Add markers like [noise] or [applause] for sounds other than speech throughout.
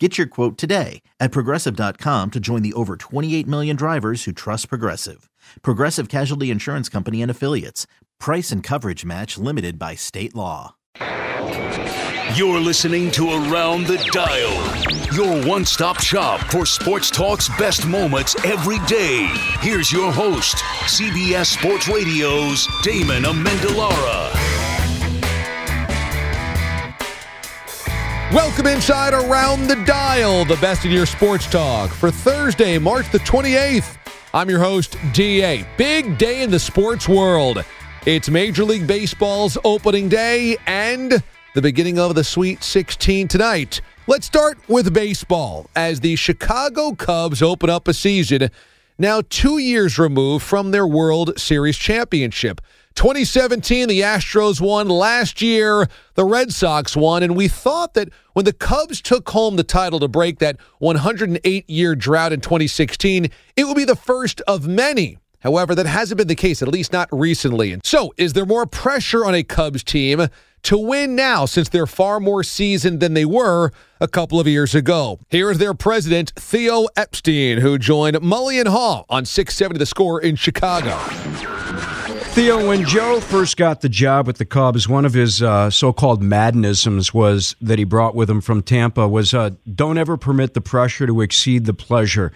Get your quote today at progressive.com to join the over 28 million drivers who trust Progressive. Progressive Casualty Insurance Company and Affiliates. Price and coverage match limited by state law. You're listening to Around the Dial, your one stop shop for sports talk's best moments every day. Here's your host, CBS Sports Radio's Damon Amendolara. Welcome inside Around the Dial, the best in your sports talk for Thursday, March the 28th. I'm your host, DA. Big day in the sports world. It's Major League Baseball's opening day and the beginning of the Sweet 16 tonight. Let's start with baseball as the Chicago Cubs open up a season now two years removed from their World Series championship. 2017, the Astros won. Last year, the Red Sox won. And we thought that when the Cubs took home the title to break that 108 year drought in 2016, it would be the first of many. However, that hasn't been the case, at least not recently. And so, is there more pressure on a Cubs team to win now since they're far more seasoned than they were a couple of years ago? Here is their president, Theo Epstein, who joined Mully and Haugh on 670 The Score in Chicago. Theo, when Joe first got the job with the Cubs, one of his uh, so-called Maddonisms was that he brought with him from Tampa was uh, "Don't ever permit the pressure to exceed the pleasure."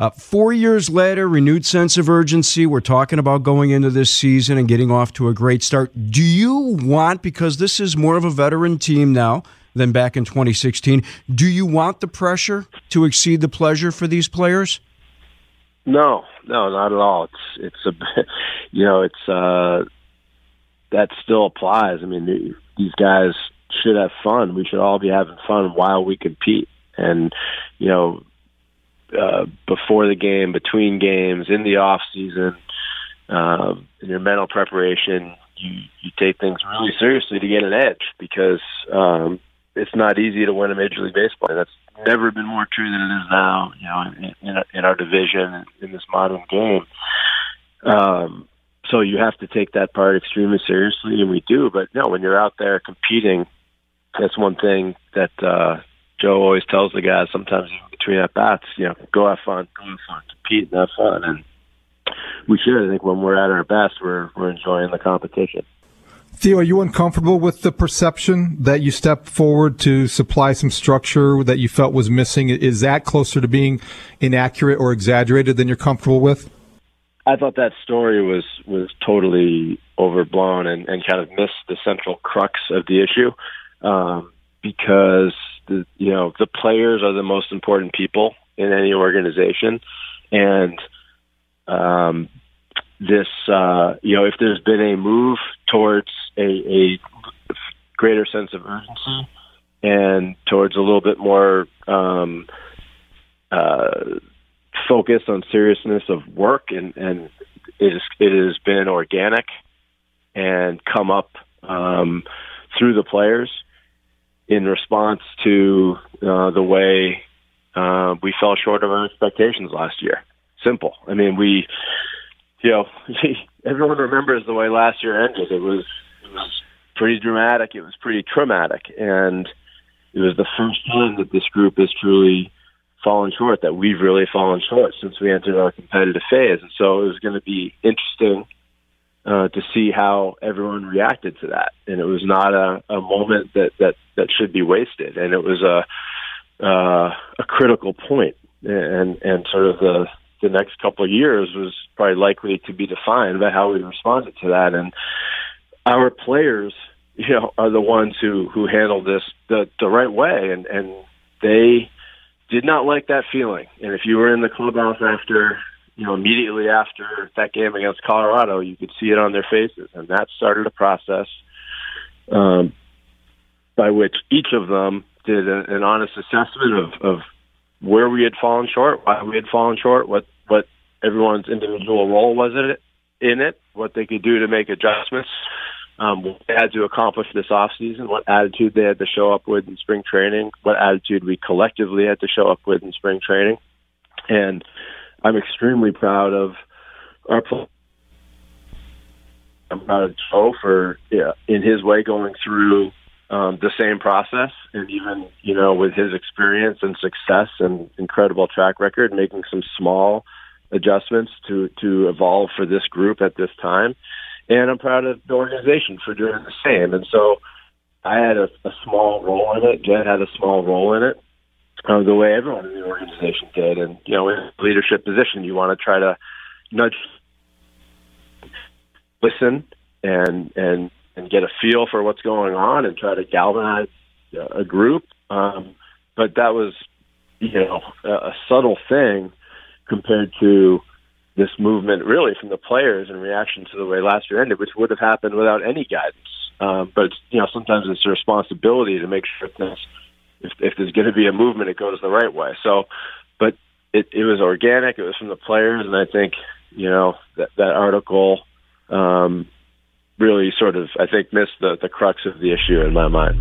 Uh, four years later, renewed sense of urgency. We're talking about going into this season and getting off to a great start. Do you want, because this is more of a veteran team now than back in 2016, do you want the pressure to exceed the pleasure for these players? No, no, not at all. It's it's a, [laughs] you know, it's uh, that still applies. I mean, these guys should have fun. We should all be having fun while we compete. And you know, uh, before the game, between games, in the off season, uh, in your mental preparation, you you take things really seriously to get an edge because um, it's not easy to win a Major League Baseball. That's never been more true than it is now. You know, in, in, in our division, in this modern game. Um, so you have to take that part extremely seriously, and we do. But no, when you're out there competing, that's one thing that uh, Joe always tells the guys. Sometimes between at bats, you know, go have fun, go have fun, compete and have fun, and we should. I think when we're at our best, we're we're enjoying the competition. Theo, are you uncomfortable with the perception that you stepped forward to supply some structure that you felt was missing? Is that closer to being inaccurate or exaggerated than you're comfortable with? I thought that story was was totally overblown and, and kind of missed the central crux of the issue um, because the you know the players are the most important people in any organization, and um, this, uh, you know, if there's been a move towards a, a greater sense of urgency and towards a little bit more um, uh, focus on seriousness of work, and, and it, is, it has been organic and come up um, through the players in response to uh, the way uh, we fell short of our expectations last year. Simple. I mean, we you know, [laughs] everyone remembers the way last year ended. It was it was pretty dramatic. It was pretty traumatic, and it was the first time that this group has truly fallen short. That we've really fallen short since we entered our competitive phase, and so it was going to be interesting uh, to see how everyone reacted to that. And it was not a, a moment that that that should be wasted, and it was a uh, a critical point, and and sort of the the next couple of years was probably likely to be defined by how we responded to that. And our players, [laughs] you know, are the ones who who handled this the the right way, and and they did not like that feeling. And if you were in the clubhouse after, you know, immediately after that game against Colorado, you could see it on their faces, and that started a process um, by which each of them did a, an honest assessment of, of where we had fallen short, why we had fallen short, what what everyone's individual role was in it, in it, what they could do to make adjustments, um, what they had to accomplish this off season, what attitude they had to show up with in spring training, what attitude we collectively had to show up with in spring training, and I'm extremely proud of our. Pl- I'm proud of Joe for yeah, in his way going through um, the same process, and even you know with his experience and success and incredible track record, making some small adjustments to to evolve for this group at this time. And I'm proud of the organization for doing the same. And so I had a, a small role in it. Jed had a small role in it. Uh, the way everyone in the organization did, and you know, in a leadership position, you want to try to nudge, listen, and and and get a feel for what's going on and try to galvanize a group. Um, but that was, you know, a, a subtle thing compared to this movement really from the players in reaction to the way last year ended, which would have happened without any guidance. Um, but you know, sometimes it's a responsibility to make sure that if, if there's going to be a movement, it goes the right way. So, but it, it was organic. It was from the players, and I think you know that that article um, really sort of, I think, missed the, the crux of the issue in my mind.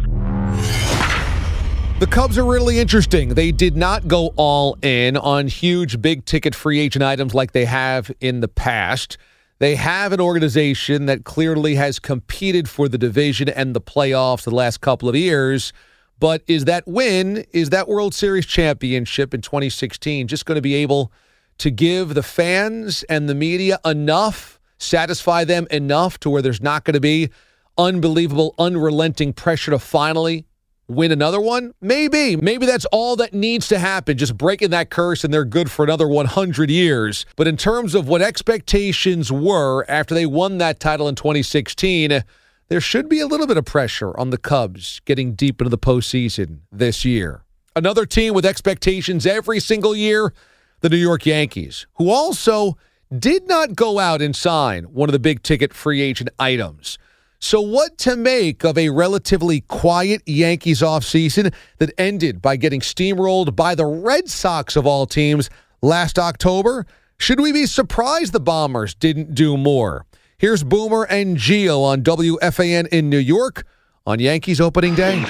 The Cubs are really interesting. They did not go all in on huge big ticket free agent items like they have in the past. They have an organization that clearly has competed for the division and the playoffs the last couple of years. But is that win, is that World Series championship in 2016 just going to be able to give the fans and the media enough satisfy them enough to where there's not going to be unbelievable, unrelenting pressure to finally win another one? Maybe. Maybe that's all that needs to happen, just breaking that curse and they're good for another 100 years. But in terms of what expectations were after they won that title in 2016, there should be a little bit of pressure on the Cubs getting deep into the postseason this year. Another team with expectations every single year, the New York Yankees, who also did not go out and sign one of the big ticket free agent items. So, what to make of a relatively quiet Yankees offseason that ended by getting steamrolled by the Red Sox of all teams last October? Should we be surprised the Bombers didn't do more? Here's Boomer and Gio on WFAN in New York on Yankees opening day.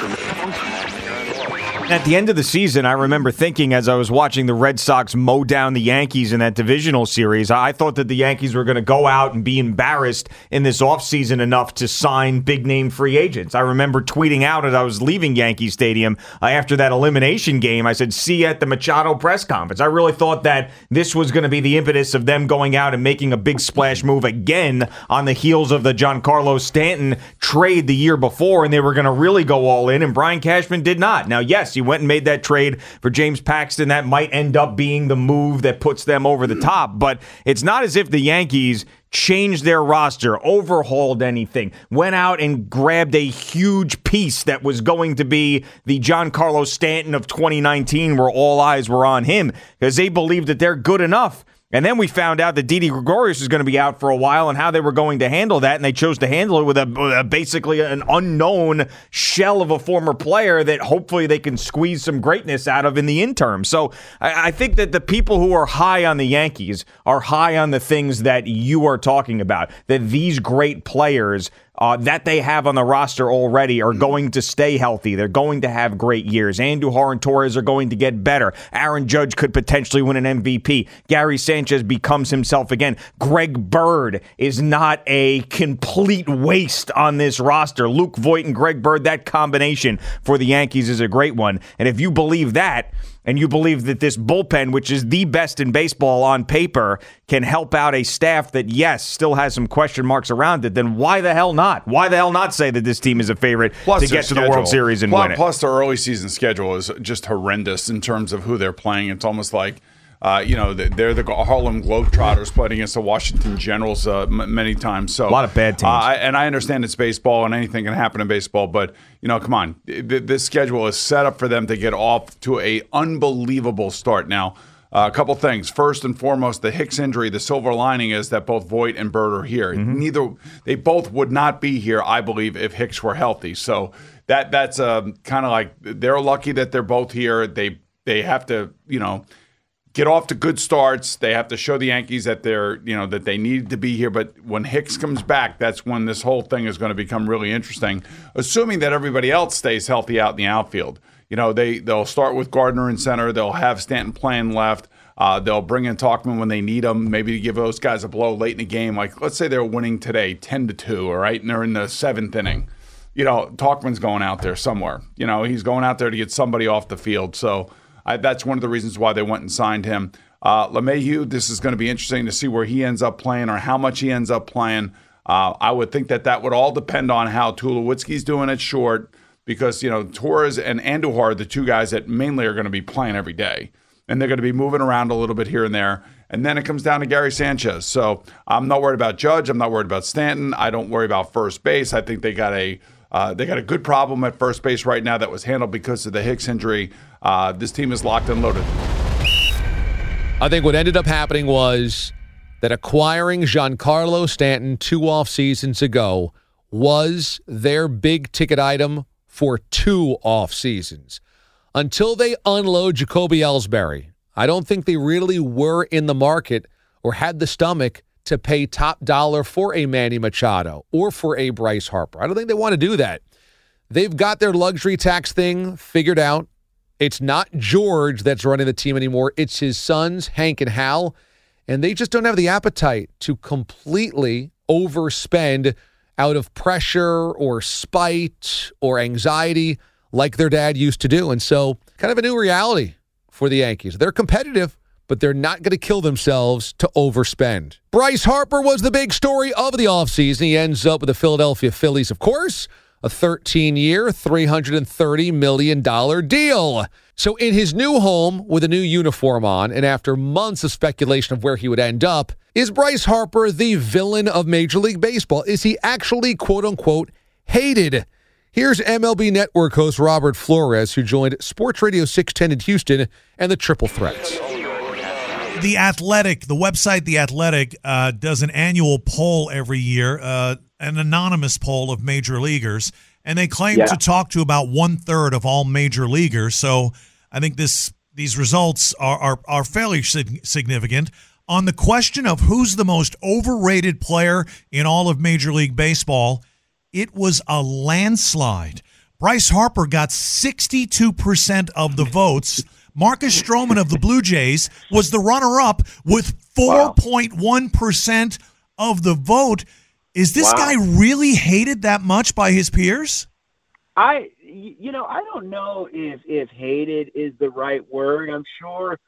At the end of the season, I remember thinking as I was watching the Red Sox mow down the Yankees in that divisional series, I thought that the Yankees were going to go out and be embarrassed in this offseason enough to sign big name free agents. I remember tweeting out as I was leaving Yankee Stadium uh, after that elimination game, I said, see you at the Machado press conference. I really thought that this was going to be the impetus of them going out and making a big splash move again on the heels of the Giancarlo Stanton trade the year before, and they were going to really go all in, and Brian Cashman did not. Now, yes, he went and made that trade for James Paxton. That might end up being the move that puts them over the top, but it's not as if the Yankees changed their roster, overhauled anything, went out and grabbed a huge piece that was going to be the Giancarlo Stanton of 2019, where all eyes were on him because they believe that they're good enough and then we found out that Didi Gregorius is going to be out for a while and how they were going to handle that. And they chose to handle it with a, a, basically an unknown shell of a former player that hopefully they can squeeze some greatness out of in the interim. So I, I think that the people who are high on the Yankees are high on the things that you are talking about, that these great players uh, that they have on the roster already are going to stay healthy. They're going to have great years. Andujar and Torres are going to get better. Aaron Judge could potentially win an MVP. Gary Sanchez becomes himself again. Greg Bird is not a complete waste on this roster. Luke Voit and Greg Bird, that combination for the Yankees is a great one. And if you believe that, and you believe that this bullpen, which is the best in baseball on paper, can help out a staff that, yes, still has some question marks around it, then why the hell not? Why the hell not say that this team is a favorite plus to get to schedule. the World Series and plus, win it? Plus, their early season schedule is just horrendous in terms of who they're playing. It's almost like – uh, you know, they're the Harlem Globetrotters playing against the Washington Generals uh, m- many times. So a lot of bad teams. Uh, and I understand it's baseball and anything can happen in baseball, but you know, come on, this schedule is set up for them to get off to a unbelievable start. Now, uh, a couple things. First and foremost, the Hicks injury. The silver lining is that both Voit and Bird are here. Mm-hmm. Neither they both would not be here, I believe, if Hicks were healthy. So that that's um, kind of like they're lucky that they're both here. They they have to, you know get off to good starts. They have to show the Yankees that they're, you know, that they need to be here. But when Hicks comes back, that's when this whole thing is going to become really interesting, assuming that everybody else stays healthy out in the outfield. You know, they, they'll start with Gardner in center. They'll have Stanton playing left. Uh, they'll bring in Tauchman when they need them, maybe to give those guys a blow late in the game. Like, let's say they're winning today 10 to 2, all right? And they're in the seventh inning. You know, Tauchman's going out there somewhere. You know, he's going out there to get somebody off the field. So, I, that's one of the reasons why they went and signed him. Uh, this is going to be interesting to see where he ends up playing or how much he ends up playing. Uh, I would think that that would all depend on how Tulowitzki's doing at short because, you know, Torres and Andujar are the two guys that mainly are going to be playing every day. And they're going to be moving around a little bit here and there. And then it comes down to Gary Sanchez. So I'm not worried about Judge. I'm not worried about Stanton. I don't worry about first base. I think they got a uh, they got a good problem at first base right now that was handled because of the Hicks injury. Uh, this team is locked and loaded. I think what ended up happening was that acquiring Giancarlo Stanton two off seasons ago was their big ticket item for two off seasons. Until they unload Jacoby Ellsbury, I don't think they really were in the market or had the stomach to pay top dollar for a Manny Machado or for a Bryce Harper. I don't think they want to do that. They've got their luxury tax thing figured out. It's not George that's running the team anymore, it's his sons, Hank and Hal. And they just don't have the appetite to completely overspend out of pressure or spite or anxiety like their dad used to do. And so, kind of a new reality for the Yankees. They're competitive but they're not going to kill themselves to overspend. Bryce Harper was the big story of the offseason. He ends up with the Philadelphia Phillies, of course, a 13 year, $330 million deal. So, in his new home with a new uniform on, and after months of speculation of where he would end up, is Bryce Harper the villain of Major League Baseball? Is he actually, quote unquote, hated? Here's MLB Network host Robert Flores, who joined Sports Radio 610 in Houston and the Triple Threats. The Athletic, the website The Athletic, uh, does an annual poll every year, uh, an anonymous poll of major leaguers, and they claim yeah. to talk to about one third of all major leaguers. So I think this these results are, are, are fairly significant. On the question of who's the most overrated player in all of Major League Baseball, it was a landslide. Bryce Harper got 62% of the votes. Marcus Stroman of the Blue Jays was the runner up with 4.1% of the vote. Is this wow. guy really hated that much by his peers? I you know, I don't know if if hated is the right word. I'm sure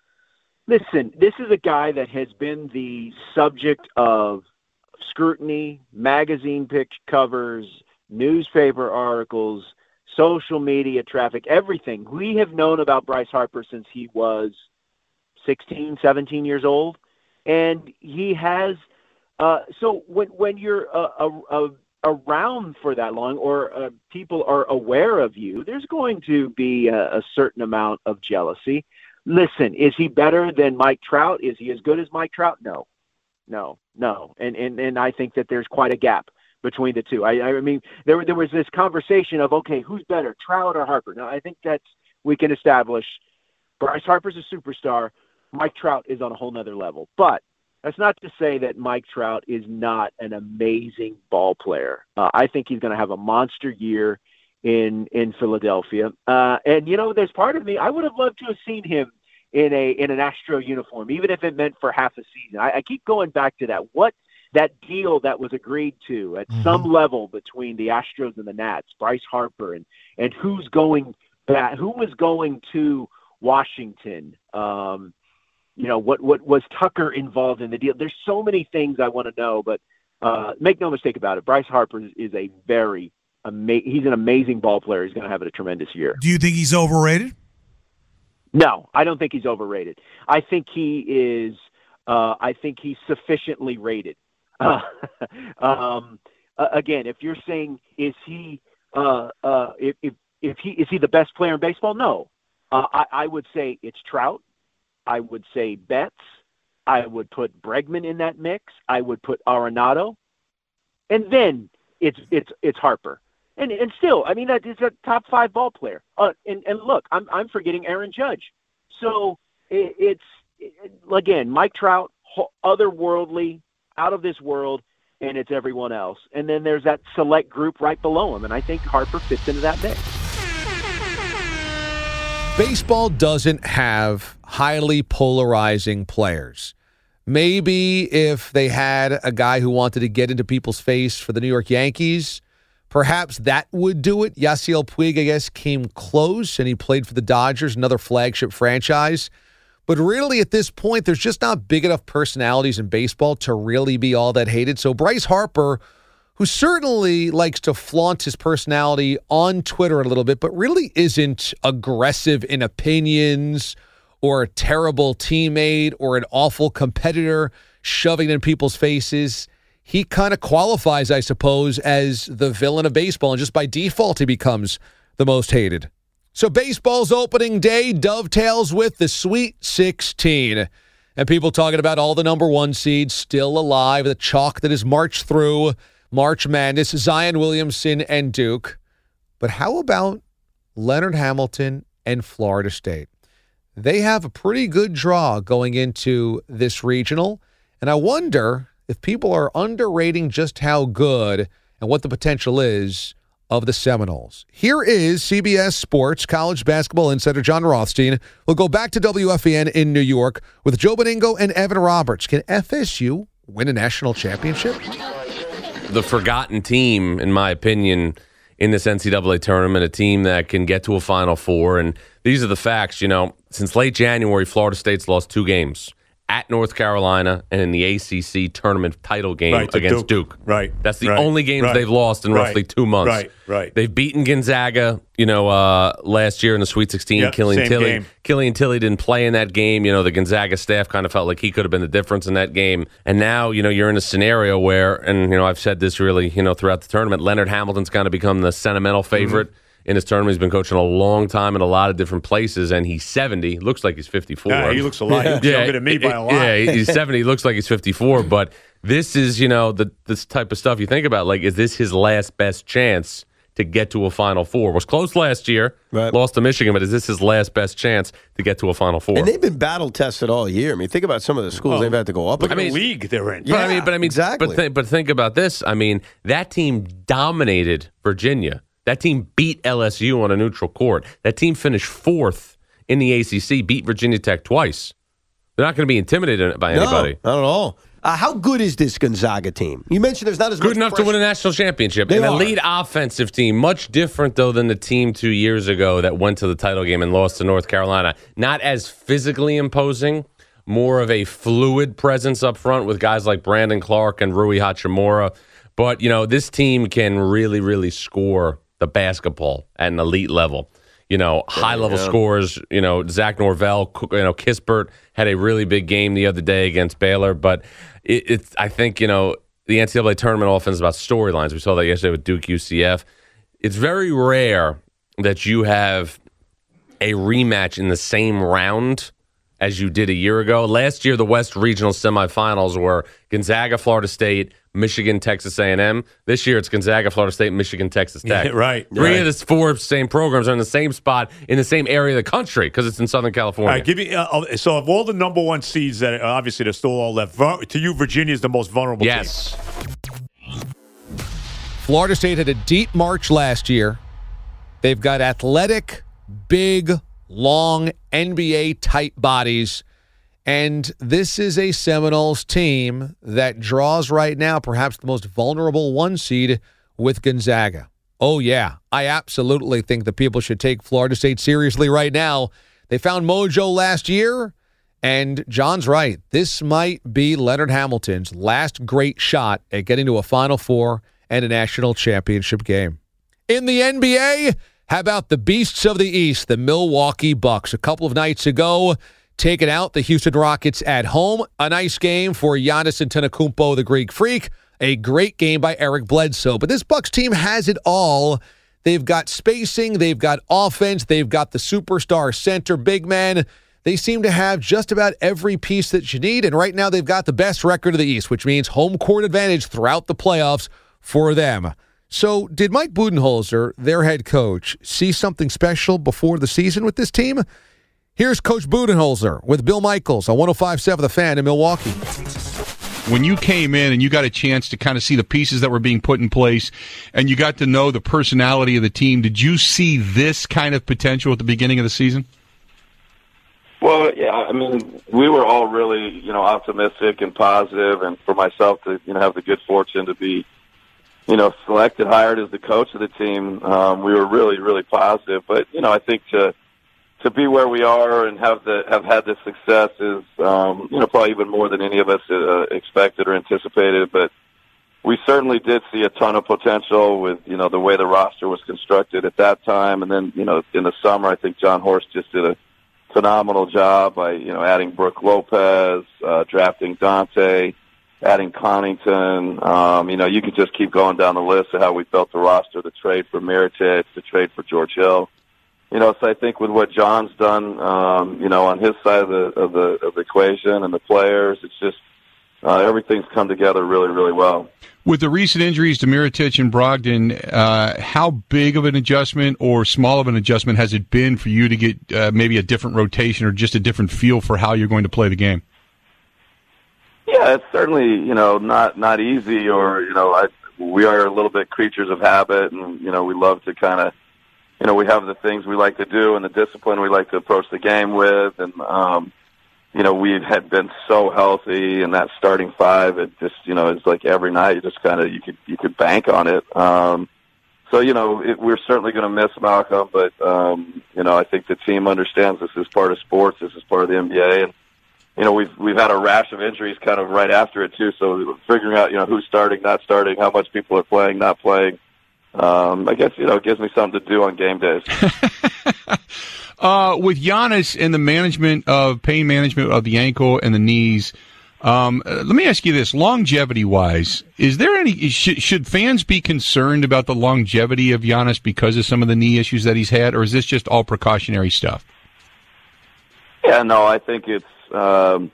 Listen, this is a guy that has been the subject of scrutiny, magazine pitch covers, newspaper articles, social media traffic, everything. We have known about Bryce Harper since he was 16, 17 years old, and he has. Uh, so when when you're uh, around for that long, or uh, people are aware of you, there's going to be a, a certain amount of jealousy. Listen, is he better than Mike Trout? Is he as good as Mike Trout? No, no, no. And and and I think that there's quite a gap between the two. I, I mean, there there was this conversation of okay, who's better, Trout or Harper? Now, I think that's we can establish. Bryce Harper's a superstar. Mike Trout is on a whole nother level, but that's not to say that Mike Trout is not an amazing ball player. Uh, I think he's going to have a monster year in in Philadelphia. Uh, and you know, there's part of me I would have loved to have seen him in a in an Astro uniform, even if it meant for half a season. I, I keep going back to that. What that deal that was agreed to at mm-hmm. some level between the Astros and the Nats, Bryce Harper, and and who's going back, who was going to Washington. Um, you know what what was Tucker involved in the deal? There's so many things I want to know, but uh, make no mistake about it, Bryce Harper is a very ama- he's an amazing ball player. He's going to have a tremendous year. Do you think he's overrated? No, I don't think he's overrated. I think he is. Uh, I think he's sufficiently rated. [laughs] Uh, um, again, if you're saying is he uh, uh, if, if if he is he the best player in baseball? No, uh, I, I would say it's Trout. I would say Betts. I would put Bregman in that mix. I would put Arenado, and then it's it's it's Harper. And and still, I mean that is a top five ball player. Uh, and and look, I'm I'm forgetting Aaron Judge. So it, it's again, Mike Trout, otherworldly, out of this world, and it's everyone else. And then there's that select group right below him, and I think Harper fits into that mix. Baseball doesn't have highly polarizing players. Maybe if they had a guy who wanted to get into people's face for the New York Yankees, perhaps that would do it. Yasiel Puig, I guess, came close and he played for the Dodgers, another flagship franchise. But really, at this point, there's just not big enough personalities in baseball to really be all that hated. So Bryce Harper, who certainly likes to flaunt his personality on Twitter a little bit, but really isn't aggressive in opinions or a terrible teammate or an awful competitor shoving in people's faces. He kind of qualifies, I suppose, as the villain of baseball. And just by default, he becomes the most hated. So baseball's opening day dovetails with the Sweet 16. And people talking about all the number one seeds still alive, the chalk that is marched through March Madness, Zion Williamson and Duke. But how about Leonard Hamilton and Florida State? They have a pretty good draw going into this regional. And I wonder if people are underrating just how good and what the potential is of the Seminoles. Here is CBS Sports college basketball insider Jon Rothstein. We'll go back to WFAN in New York with Joe Benigno and Evan Roberts. Can FSU win a national championship? The forgotten team, in my opinion, in this NCAA tournament, a team that can get to a Final Four. And these are the facts. You know, since late January, Florida State's lost two games at North Carolina and in the ACC tournament title game right, against Duke. Duke. Right. That's the right, only games right, they've lost in roughly two months. Right. Right. They've beaten Gonzaga, you know, uh, last year in the Sweet 16. Yep, Killian Tillie. Game. Killian Tillie didn't play in that game. You know, the Gonzaga staff kind of felt like he could have been the difference in that game. And now, you know, you're in a scenario where, and you know, I've said this really, you know, throughout the tournament. Leonard Hamilton's kind of become the sentimental favorite. Mm-hmm in his tournament. He's been coaching a long time in a lot of different places, and he's 70. Looks like he's 54. Yeah, he looks a lot. He's yeah, younger than me by a lot. Yeah, he's 70. He looks like he's 54. But this is, you know, the this type of stuff you think about. Like, is this his last best chance? To get to a Final Four was close last year, right. lost to Michigan, but is this his last best chance to get to a Final Four? And they've been battle tested all year. I mean, think about some of the schools oh, they've had to go up. Look I mean, the league they're in. Yeah, but I mean, but I mean, exactly. But, th- but think about this. I mean, that team dominated Virginia that team beat LSU on a neutral court. That team finished fourth in the ACC, beat Virginia Tech twice. They're not going to be intimidated by anybody. no. Not at all. Uh, how good is this Gonzaga team? You mentioned there's not as good enough pressure. to win a national championship. They An are. elite offensive team, much different though than the team two years ago that went to the title game and lost to North Carolina. Not as physically imposing, more of a fluid presence up front with guys like Brandon Clarke and Rui Hachimura. But you know, this team can really, really score the basketball at an elite level. You know, high level scores. You know, Zach Norvell. You know, Kispert had a really big game the other day against Baylor. But it, it's, I think, you know, the NCAA tournament often is about storylines. We saw that yesterday with Duke UCF. It's very rare that you have a rematch in the same round as you did a year ago. Last year, the West Regional semifinals were Gonzaga, Florida State, Michigan, Texas A&M. This year, it's Gonzaga, Florida State, Michigan, Texas Tech. Yeah, [laughs] right. Three right. of the four same programs are in the same spot in the same area of the country because it's in Southern California. All right, give me. Uh, so, of all the number one seeds that uh, obviously they're still all left, to you, Virginia is the most vulnerable. Yes. Team. Florida State had a deep March last year. They've got athletic, big, long NBA type bodies. And this is a Seminoles team that draws right now perhaps the most vulnerable one seed with Gonzaga. Oh, yeah. I absolutely think that people should take Florida State seriously right now. They found mojo last year, and John's right. This might be Leonard Hamilton's last great shot at getting to a Final Four and a national championship game. In the NBA, how about the Beasts of the East, the Milwaukee Bucks? A couple of nights ago, taking out the Houston Rockets at home. A nice game for Giannis Antetokounmpo, the Greek Freak. A great game by Eric Bledsoe. But this Bucks team has it all. They've got spacing, they've got offense, they've got the superstar center, big man. They seem to have just about every piece that you need. And right now, they've got the best record of the East, which means home court advantage throughout the playoffs for them. So, did Mike Budenholzer, their head coach, see something special before the season with this team? Here's Coach Budenholzer with Bill Michaels on 105.7 The Fan in Milwaukee. When you came in and you got a chance to kind of see the pieces that were being put in place and you got to know the personality of the team, did you see this kind of potential at the beginning of the season? Well, yeah, I mean, we were all really, you know, optimistic and positive, and for myself to, you know, have the good fortune to be, you know, selected, hired as the coach of the team, um, we were really, really positive. But you know, I think to to be where we are and have the have had this success is, um, you know, probably even more than any of us uh, expected or anticipated. But we certainly did see a ton of potential with, you know, the way the roster was constructed at that time, and then, you know, in the summer, I think Jon Horst just did a phenomenal job by you know adding Brook Lopez, uh, drafting Donte, adding Connaughton. Um, you know, you could just keep going down the list of how we built the roster, the trade for Mirotic, the trade for George Hill. You know, so I think with what Jon's done, um, you know, on his side of the of the of the equation and the players, it's just uh, everything's come together really, really well. With the recent injuries to Mirotic and Brogdon, uh, how big of an adjustment or small of an adjustment has it been for you to get uh, maybe a different rotation or just a different feel for how you're going to play the game? Yeah, it's certainly you know not not easy, or you know I, we are a little bit creatures of habit, and you know we love to kind of you know we have the things we like to do and the discipline we like to approach the game with, and um, you know, we had been so healthy and that starting five, it just, you know, it's like every night you just kind of, you could, you could bank on it. Um, so, you know, it, we're certainly going to miss Malcolm, but, um, you know, I think the team understands this is part of sports. This is part of the NBA. And, you know, we've, we've had a rash of injuries kind of right after it too. So figuring out, you know, who's starting, not starting, how much people are playing, not playing. Um, I guess, you know, it gives me something to do on game days. [laughs] Uh, with Giannis and the management of pain management of the ankle and the knees, um, let me ask you this: longevity wise, is there any should, should fans be concerned about the longevity of Giannis because of some of the knee issues that he's had, or is this just all precautionary stuff? Yeah, no, I think it's. Um,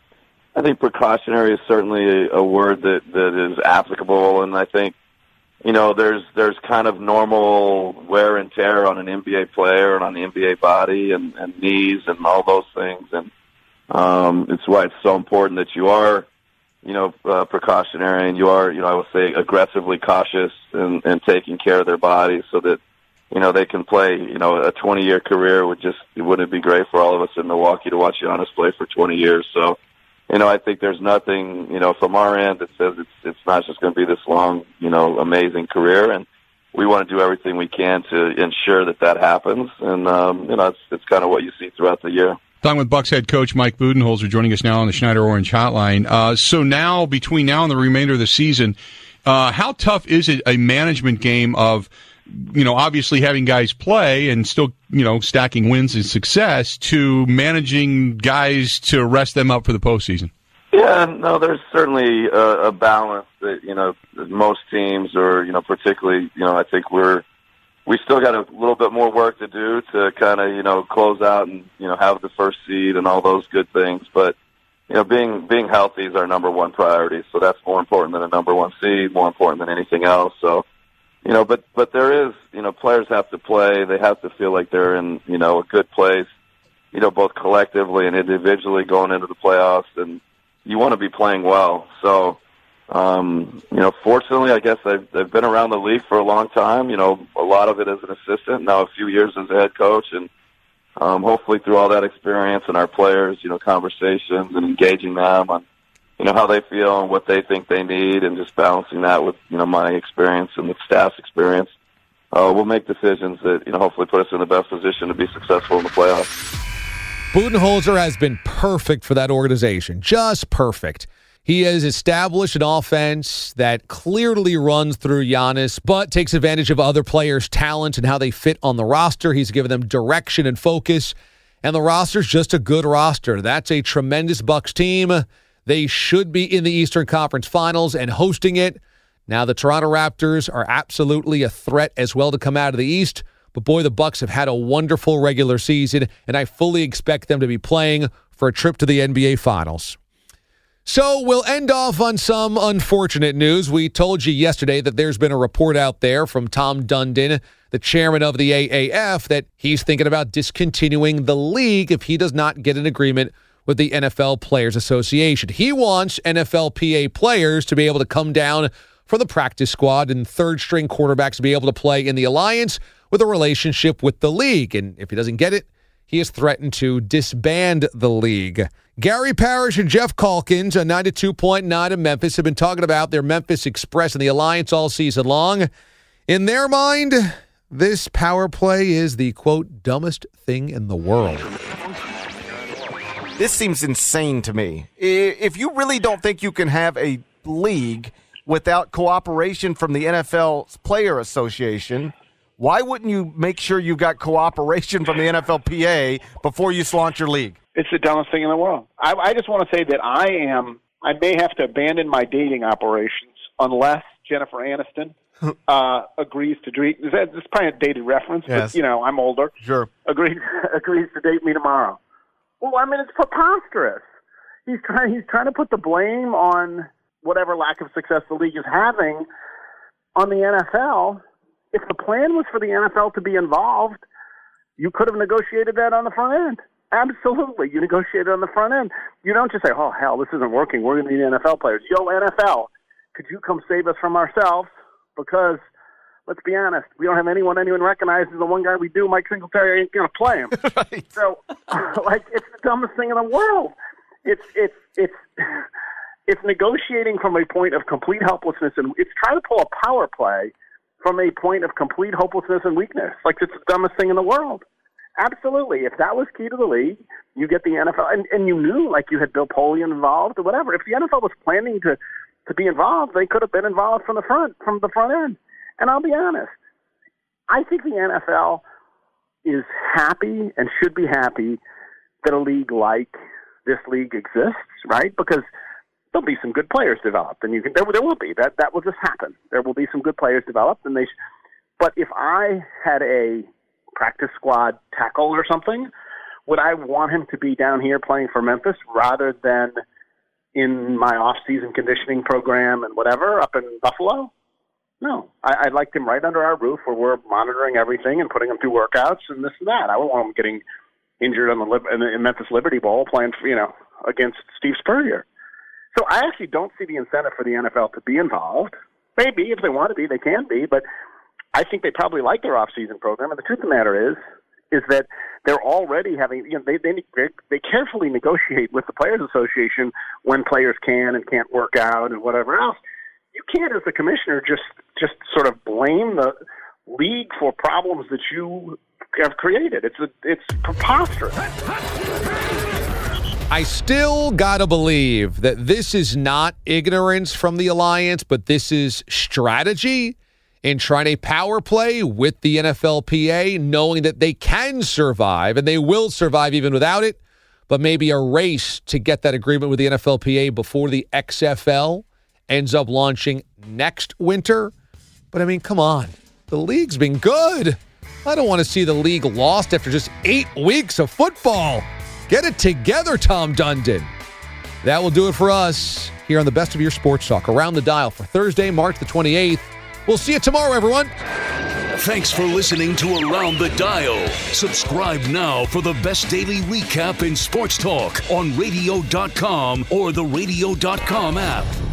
I think precautionary is certainly a, word that that is applicable, and I think you know, there's there's kind of normal wear and tear on an NBA player and on the NBA body and, and knees and all those things, and um, it's why it's so important that you are, you know, uh, precautionary and you are, you know, I would say aggressively cautious and, and taking care of their bodies so that, you know, they can play, you know, a 20 year career would just, it wouldn't be great for all of us in Milwaukee to watch Giannis play for 20 years. So, you know, I think there's nothing, you know, from our end that says it's it's not just going to be this long, you know, amazing career, and we want to do everything we can to ensure that that happens. And um, you know, it's it's kind of what you see throughout the year. Talking with Bucks head coach Mike Budenholzer joining us now on the Schneider Orange Hotline. Uh, so now, between now and the remainder of the season, uh, how tough is it a management game of you know, obviously having guys play and still, you know, stacking wins and success to managing guys to rest them up for the postseason? Yeah, no, there's certainly a, a balance that, you know, most teams or, you know, particularly, you know, I think we're, we still got a little bit more work to do to kind of, you know, close out and, you know, have the first seed and all those good things. But, you know, being, being healthy is our number one priority. So that's more important than a number one seed, more important than anything else. So, you know, but but there is, you know, players have to play. They have to feel like they're in, you know, a good place. You know, both collectively and individually going into the playoffs, and you want to be playing well. So, um, you know, fortunately, I guess I've, I've been around the league for a long time. You know, a lot of it as an assistant, now a few years as a head coach, and um, hopefully through all that experience and our players, you know, conversations and engaging them on you know how they feel and what they think they need, and just balancing that with you know my experience and the staff's experience. Uh, we'll make decisions that you know hopefully put us in the best position to be successful in the playoffs. Budenholzer has been perfect for that organization, just perfect. He has established an offense that clearly runs through Giannis, but takes advantage of other players' talent and how they fit on the roster. He's given them direction and focus, and the roster's just a good roster. That's a tremendous Bucks team. They should be in the Eastern Conference Finals and hosting it. Now the Toronto Raptors are absolutely a threat as well to come out of the East. But boy, the Bucks have had a wonderful regular season, and I fully expect them to be playing for a trip to the NBA Finals. So we'll end off on some unfortunate news. We told you yesterday that there's been a report out there from Tom Dundon, the chairman of the AAF, that he's thinking about discontinuing the league if he does not get an agreement with the NFL Players Association. He wants NFLPA players to be able to come down for the practice squad and third string quarterbacks to be able to play in the alliance with a relationship with the league. And if he doesn't get it, he has threatened to disband the league. Gary Parrish and Geoff Calkins on 92.9 in Memphis have been talking about their Memphis Express and the Alliance all season long. In their mind, this power play is the quote dumbest thing in the world. This seems insane to me. If you really don't think you can have a league without cooperation from the NFL Player Association, why wouldn't you make sure you've got cooperation from the NFLPA before you launch your league? It's the dumbest thing in the world. I, I just want to say that I am. I may have to abandon my dating operations unless Jennifer Aniston [laughs] uh, agrees to date. It's probably a dated reference, Yes. but you know I'm older. Sure. Agrees [laughs] agrees to date me tomorrow. Well, I mean it's preposterous. He's trying. He's trying to put the blame on whatever lack of success the league is having on the NFL. If the plan was for the NFL to be involved, you could have negotiated that on the front end. Absolutely, you negotiated on the front end. You don't just say, "Oh hell, this isn't working. We're going to need NFL players." Yo, NFL, could you come save us from ourselves? Because let's be honest, we don't have anyone anyone recognizes. The one guy we do, Mike Singletary, ain't going to play him. [laughs] So, [laughs] like, it's the dumbest thing in the world. It's it's it's it's negotiating from a point of complete helplessness, and it's trying to pull a power play from a point of complete hopelessness and weakness. Like it's the dumbest thing in the world. Absolutely. If that was key to the league, you get the NFL, and, and you knew, like you had Bill Polian involved or whatever. If the NFL was planning to to be involved, they could have been involved from the front, from the front end. And I'll be honest, I think the NFL is happy and should be happy that a league like this league exists, right? Because there'll be some good players developed, and you can there, there will be that that will just happen. There will be some good players developed, and they. Sh- but if I had a practice squad tackle or something, would I want him to be down here playing for Memphis rather than in my off-season conditioning program and whatever up in Buffalo? No, I, I liked him right under our roof where we're monitoring everything and putting him through workouts and this and that. I wouldn't want him getting injured on the in the Memphis Liberty Bowl playing, you know, against Steve Spurrier. So I actually don't see the incentive for the NFL to be involved. Maybe if they want to be, they can be, but I think they probably like their off-season program. And the truth of the matter is, is that they're already having, you know, they they they carefully negotiate with the Players Association when players can and can't work out and whatever else. You can't, as the commissioner, just just sort of blame the league for problems that you have created. It's a, it's preposterous. I still gotta believe that this is not ignorance from the alliance, but this is strategy in trying a power play with the NFLPA, knowing that they can survive and they will survive even without it, but maybe a race to get that agreement with the NFLPA before the XFL ends up launching next winter. But I mean, come on. The league's been good. I don't want to see the league lost after just eight weeks of football. Get it together, Tom Dundon. That will do it for us here on the Best of Your Sports Talk around the dial for Thursday, March the 28th. We'll see you tomorrow, everyone. Thanks for listening to Around the Dial. Subscribe now for the best daily recap in sports talk on radio.com or the radio.com app.